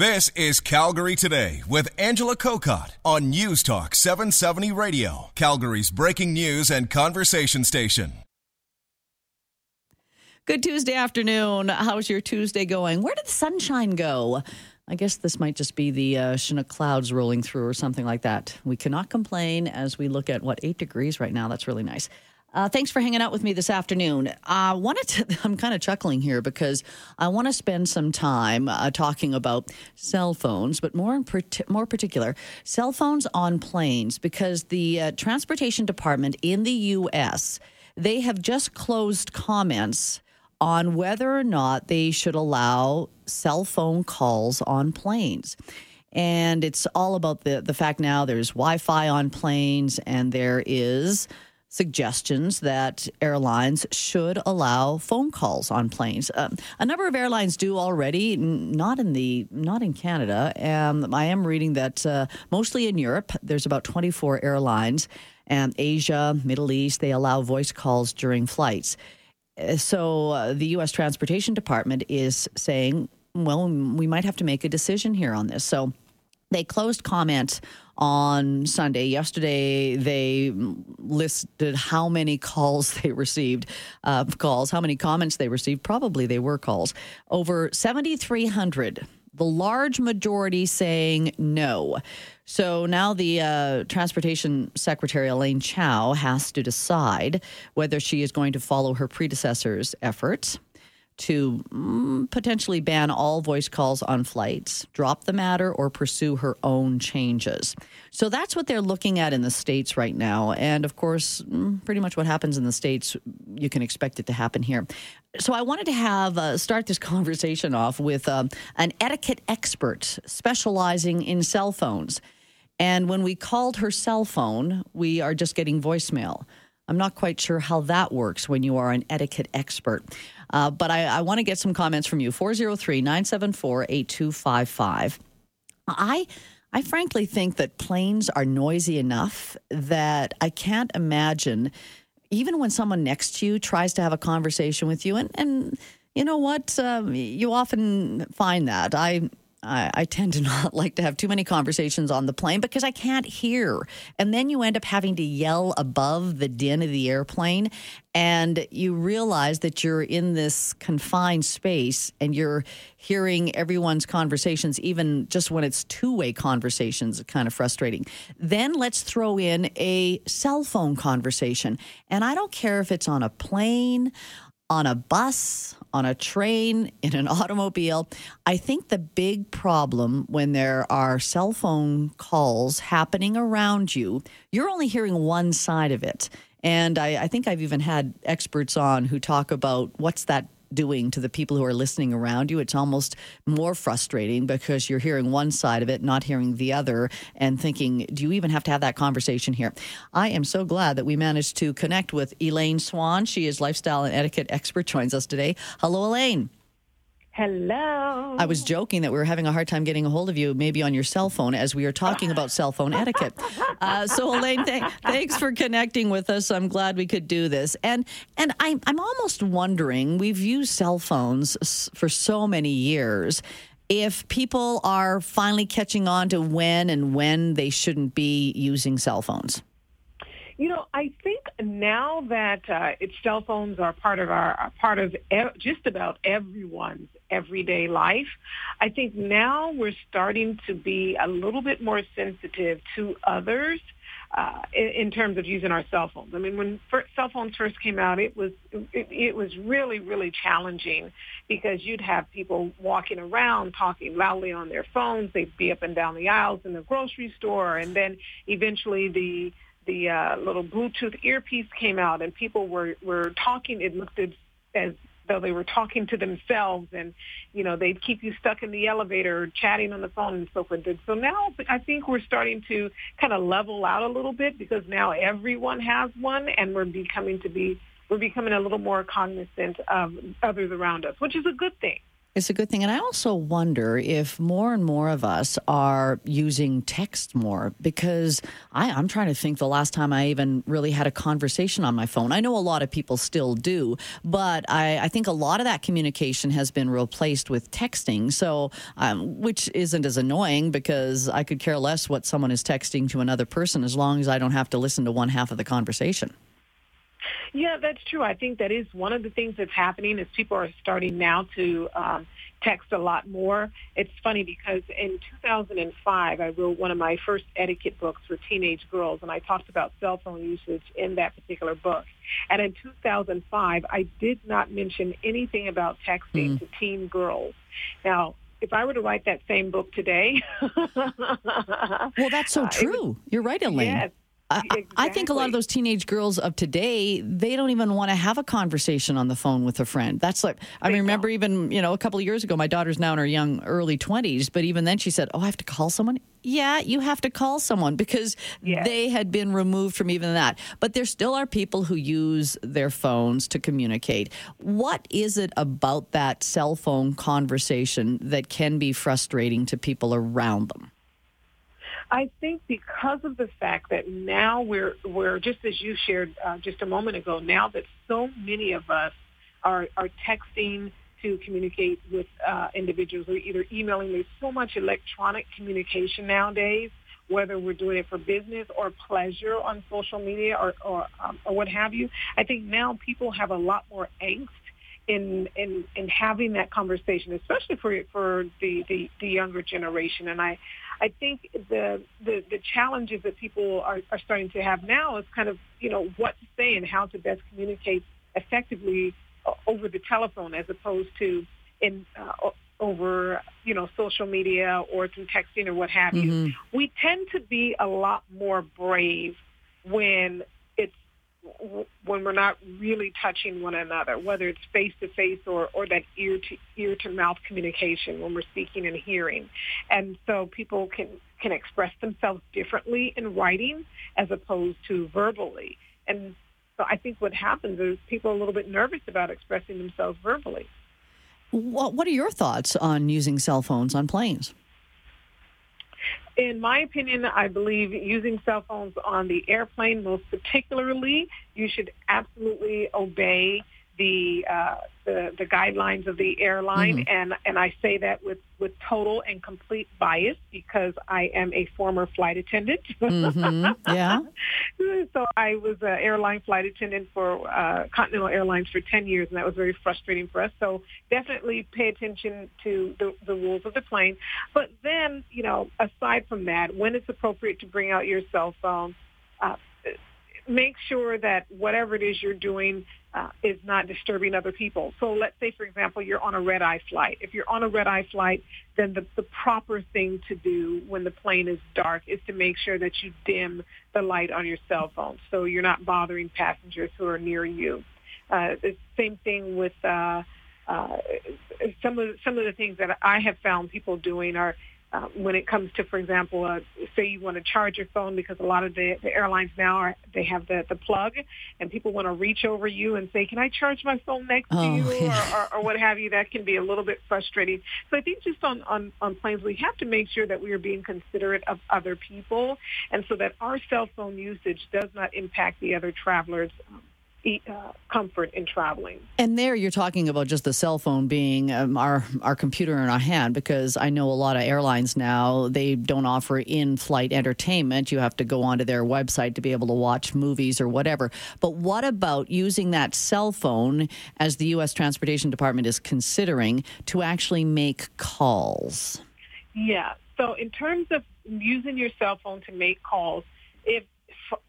This is Calgary Today with Angela Kokott on News Talk 770 Radio, Calgary's breaking news and conversation station. Good Tuesday afternoon. How's your Tuesday going? Where did the sunshine go? I guess this might just be the uh, Chinook clouds rolling through or something like that. We cannot complain as we look at what eight degrees right now. That's really nice. Uh, thanks for hanging out with me this afternoon. I wanted to, I'm kind of chuckling here because I want to spend some time uh, talking about cell phones, but more in more particular, cell phones on planes because the uh, transportation department in the U.S. they have just closed comments on whether or not they should allow cell phone calls on planes. And it's all about the, the fact now there's Wi Fi on planes, and there is suggestions that airlines should allow phone calls on planes. Uh, a number of airlines do already, not in the not in Canada. Um, I am reading that uh, mostly in Europe, there's about 24 airlines, and Asia, Middle East, they allow voice calls during flights. Uh, so uh, the U.S. Transportation Department is saying, well, we might have to make a decision here on this. So they closed comment on Sunday. Yesterday, they listed how many calls they received, uh, calls, how many comments they received. Probably they were calls. Over 7,300. The large majority saying no. So now the uh, Transportation Secretary Elaine Chao has to decide whether she is going to follow her predecessor's efforts to mm, potentially ban all voice calls on flights, drop the matter, or pursue her own changes. So that's what they're looking at in the States right now. And of course, mm, pretty much what happens in the States, you can expect it to happen here. So I wanted to have uh, start this conversation off with um, an etiquette expert specializing in cell phones. And when we called her cell phone, we are just getting voicemail. I'm not quite sure how that works when you are an etiquette expert. Uh, but I, I want to get some comments from you 403 974 8255. I. I frankly think that planes are noisy enough that I can't imagine, even when someone next to you tries to have a conversation with you, and, and you know what? Um, you often find that. I I, I, tend to not like to have too many conversations on the plane because I can't hear. And then you end up having to yell above the din of the airplane. And you realize that you're in this confined space and you're hearing everyone's conversations, even just when it's two way conversations, kind of frustrating. Then let's throw in a cell phone conversation. And I don't care if it's on a plane, on a bus, on a train, in an automobile. I think the big problem when there are cell phone calls happening around you, you're only hearing one side of it. And I, I think I've even had experts on who talk about what's that doing to the people who are listening around you. It's almost more frustrating because you're hearing one side of it, not hearing the other, and thinking, do you even have to have that conversation here? I am so glad that we managed to connect with Elaine Swann. She is lifestyle and etiquette expert, joins us today. Hello, Elaine. Hello. I was joking that we were having a hard time getting a hold of you, maybe on your cell phone, as we are talking about cell phone etiquette. Uh, so, Elaine, th- thanks for connecting with us. I'm glad we could do this. And and I'm I'm almost wondering. We've used cell phones for so many years. If people are finally catching on to when and when they shouldn't be using cell phones. You know, I think now that uh, cell phones are part of our part of e- just about everyone's everyday life, I think now we're starting to be a little bit more sensitive to others. Uh, in, in, terms of using our cell phones. I mean, when first, cell phones first came out, it was it, it was really really challenging because you'd have people walking around talking loudly on their phones. They'd be up and down the aisles in the grocery store, and then eventually the the uh, little Bluetooth earpiece came out, and people were were talking. It looked as, as though they were talking to themselves, and you know they'd keep you stuck in the elevator, chatting on the phone, and so forth. So now I think we're starting to kind of level out a little bit because now everyone has one, and we're becoming to be we're becoming a little more cognizant of others around us, which is a good thing. It's a good thing. And I also wonder if more and more of us are using text more because I, I'm trying to think the last time I even really had a conversation on my phone. I know a lot of people still do, but I, I think a lot of that communication has been replaced with texting. So, um, which isn't as annoying because I could care less what someone is texting to another person as long as I don't have to listen to one half of the conversation. Yeah, that's true. I think that is one of the things that's happening is people are starting now to um, text a lot more. It's funny because in 2005, I wrote one of my first etiquette books for teenage girls, and I talked about cell phone usage in that particular book. And in 2005, I did not mention anything about texting mm. to teen girls. Now, if I were to write that same book today, well, that's so true. Was, You're right, Elaine. Yes, Exactly. I, think a lot of those teenage girls of today, they don't even want to have a conversation on the phone with a friend. That's like, I they remember don't. even, you know, a couple of years ago, my daughter's now in her young early 20s, but even then she said, Oh, I have to call someone. Yeah, you have to call someone because yes. they had been removed from even that. But there still are people who use their phones to communicate. What is it about that cell phone conversation that can be frustrating to people around them? I think because of the fact that now we're we're just as you shared uh, just a moment ago. Now that so many of us are are texting to communicate with uh, individuals or either emailing. There's so much electronic communication nowadays. Whether we're doing it for business or pleasure on social media or or, um, or what have you, I think now people have a lot more angst in in in having that conversation, especially for for the the, the younger generation. And I I think the, the, the challenges that people are, are starting to have now is kind of, you know, what to say and how to best communicate effectively over the telephone as opposed to in uh, over, you know, social media or through texting or what have mm-hmm. you. We tend to be a lot more brave when when we're not really touching one another, whether it's face to face or or that ear to ear to mouth communication when we're speaking and hearing, and so people can can express themselves differently in writing as opposed to verbally, and so I think what happens is people are a little bit nervous about expressing themselves verbally. What What are your thoughts on using cell phones on planes? In my opinion, I believe using cell phones on the airplane, most particularly, you should absolutely obey the uh, the, the guidelines of the airline, mm-hmm. and and I say that with with total and complete bias because I am a former flight attendant. Mm-hmm. Yeah. so I was an airline flight attendant for uh, Continental Airlines for ten years, and that was very frustrating for us. So definitely pay attention to the, the rules of the plane. But then, you know, aside from that, when it's appropriate to bring out your cell phone. Make sure that whatever it is you're doing uh, is not disturbing other people. So let's say, for example, you're on a red eye flight. If you're on a red eye flight, then the, the proper thing to do when the plane is dark is to make sure that you dim the light on your cell phone so you're not bothering passengers who are near you. Uh, the same thing with uh, uh, some of some of the things that I have found people doing are uh, when it comes to, for example, uh, say you want to charge your phone because a lot of the, the airlines now are they have the, the plug, and people want to reach over you and say, "Can I charge my phone next oh, to you?" Yeah. Or, or, or what have you. That can be a little bit frustrating. So I think just on, on on planes, we have to make sure that we are being considerate of other people, and so that our cell phone usage does not impact the other travelers. Uh, comfort in traveling. And there you're talking about just the cell phone being um, our our computer in our hand because I know a lot of airlines now they don't offer in-flight entertainment. You have to go onto their website to be able to watch movies or whatever. But what about using that cell phone as the US Transportation Department is considering to actually make calls? Yeah. So in terms of using your cell phone to make calls, if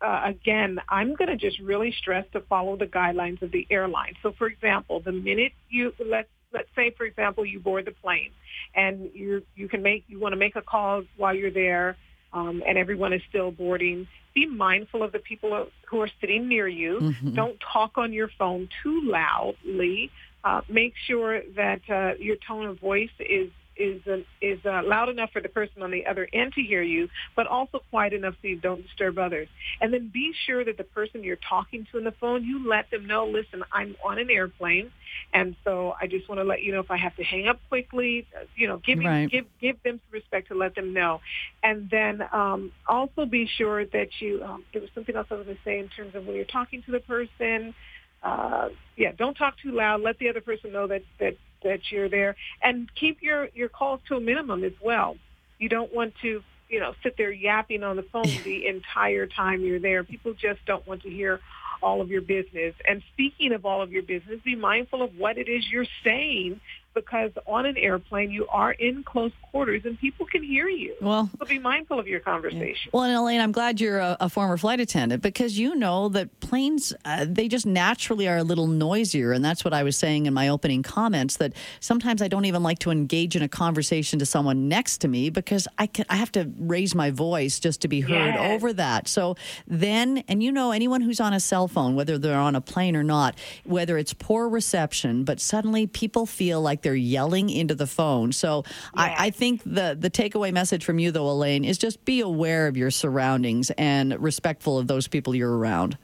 uh, again, I'm going to just really stress to follow the guidelines of the airline. So, for example, the minute you let's let's say, for example, you board the plane and you you can make you want to make a call while you're there, um, and everyone is still boarding. Be mindful of the people who are sitting near you. Mm-hmm. Don't talk on your phone too loudly. Uh, make sure that uh, your tone of voice is is uh, is uh, loud enough for the person on the other end to hear you, but also quiet enough so you don't disturb others. And then be sure that the person you're talking to on the phone, you let them know, listen, I'm on an airplane, and so I just want to let you know if I have to hang up quickly, you know, give right. give give them some respect to let them know, and then um, also be sure that you. Um, there was something else I was going to say in terms of when you're talking to the person. Uh, yeah, don't talk too loud. Let the other person know that that that you're there, and keep your your calls to a minimum as well. You don't want to you know sit there yapping on the phone the entire time you're there. People just don't want to hear all of your business. And speaking of all of your business, be mindful of what it is you're saying because on an airplane you are in close quarters and people can hear you. Well, so be mindful of your conversation. Well, and Elaine, I'm glad you're a, a former flight attendant because you know that planes uh, they just naturally are a little noisier, and that's what I was saying in my opening comments. That sometimes I don't even like to engage in a conversation to someone next to me because I can I have to raise my voice just to be heard Yes. over that. So then, and you know, anyone who's on a cell phone, whether they're on a plane or not, whether it's poor reception, but suddenly people feel like they're yelling into the phone. So Yeah. I, I think the the takeaway message from you, though, Elaine, is just be aware of your surroundings and respectful of those people you're around.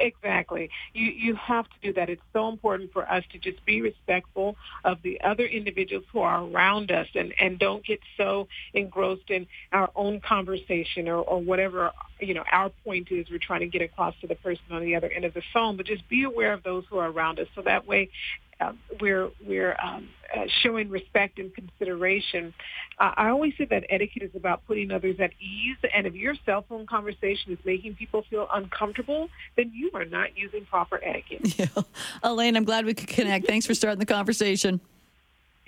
Exactly. You you have to do that. It's so important for us to just be respectful of the other individuals who are around us and, and don't get so engrossed in our own conversation or, or whatever you know our point is we're trying to get across to the person on the other end of the phone. But just be aware of those who are around us so that way uh, we're we're um, uh, showing respect and consideration. Uh, I always say that etiquette is about putting others at ease, and if your cell phone conversation is making people feel uncomfortable, then you are not using proper etiquette. Yeah. Elaine, I'm glad we could connect. Thanks for starting the conversation.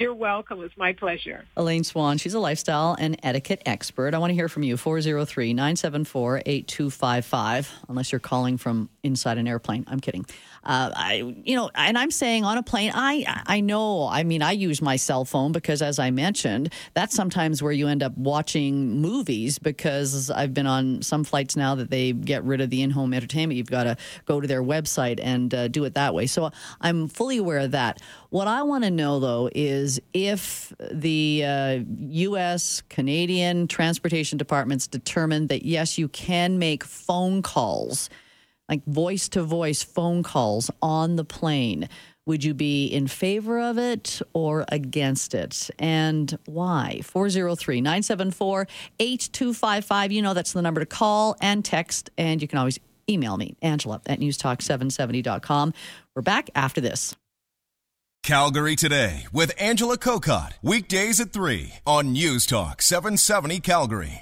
You're welcome. It's my pleasure. Elaine Swann, she's a lifestyle and etiquette expert. I want to hear from you, 403 974 8255, unless you're calling from inside an airplane. I'm kidding. Uh, I, you know, and I'm saying on a plane, I, I know, I mean, I use my cell phone because, as I mentioned, that's sometimes where you end up watching movies because I've been on some flights now that they get rid of the in home entertainment. You've got to go to their website and uh, do it that way. So I'm fully aware of that. What I want to know, though, is if the uh, U.S., Canadian transportation departments determine that, yes, you can make phone calls, like voice to voice phone calls on the plane. Would you be in favor of it or against it? And why? 403 974 8255. You know that's the number to call and text. And you can always email me, Angela at newstalk770.com. We're back after this. Calgary Today with Angela Kokott. Weekdays at 3 on News Talk 770 Calgary.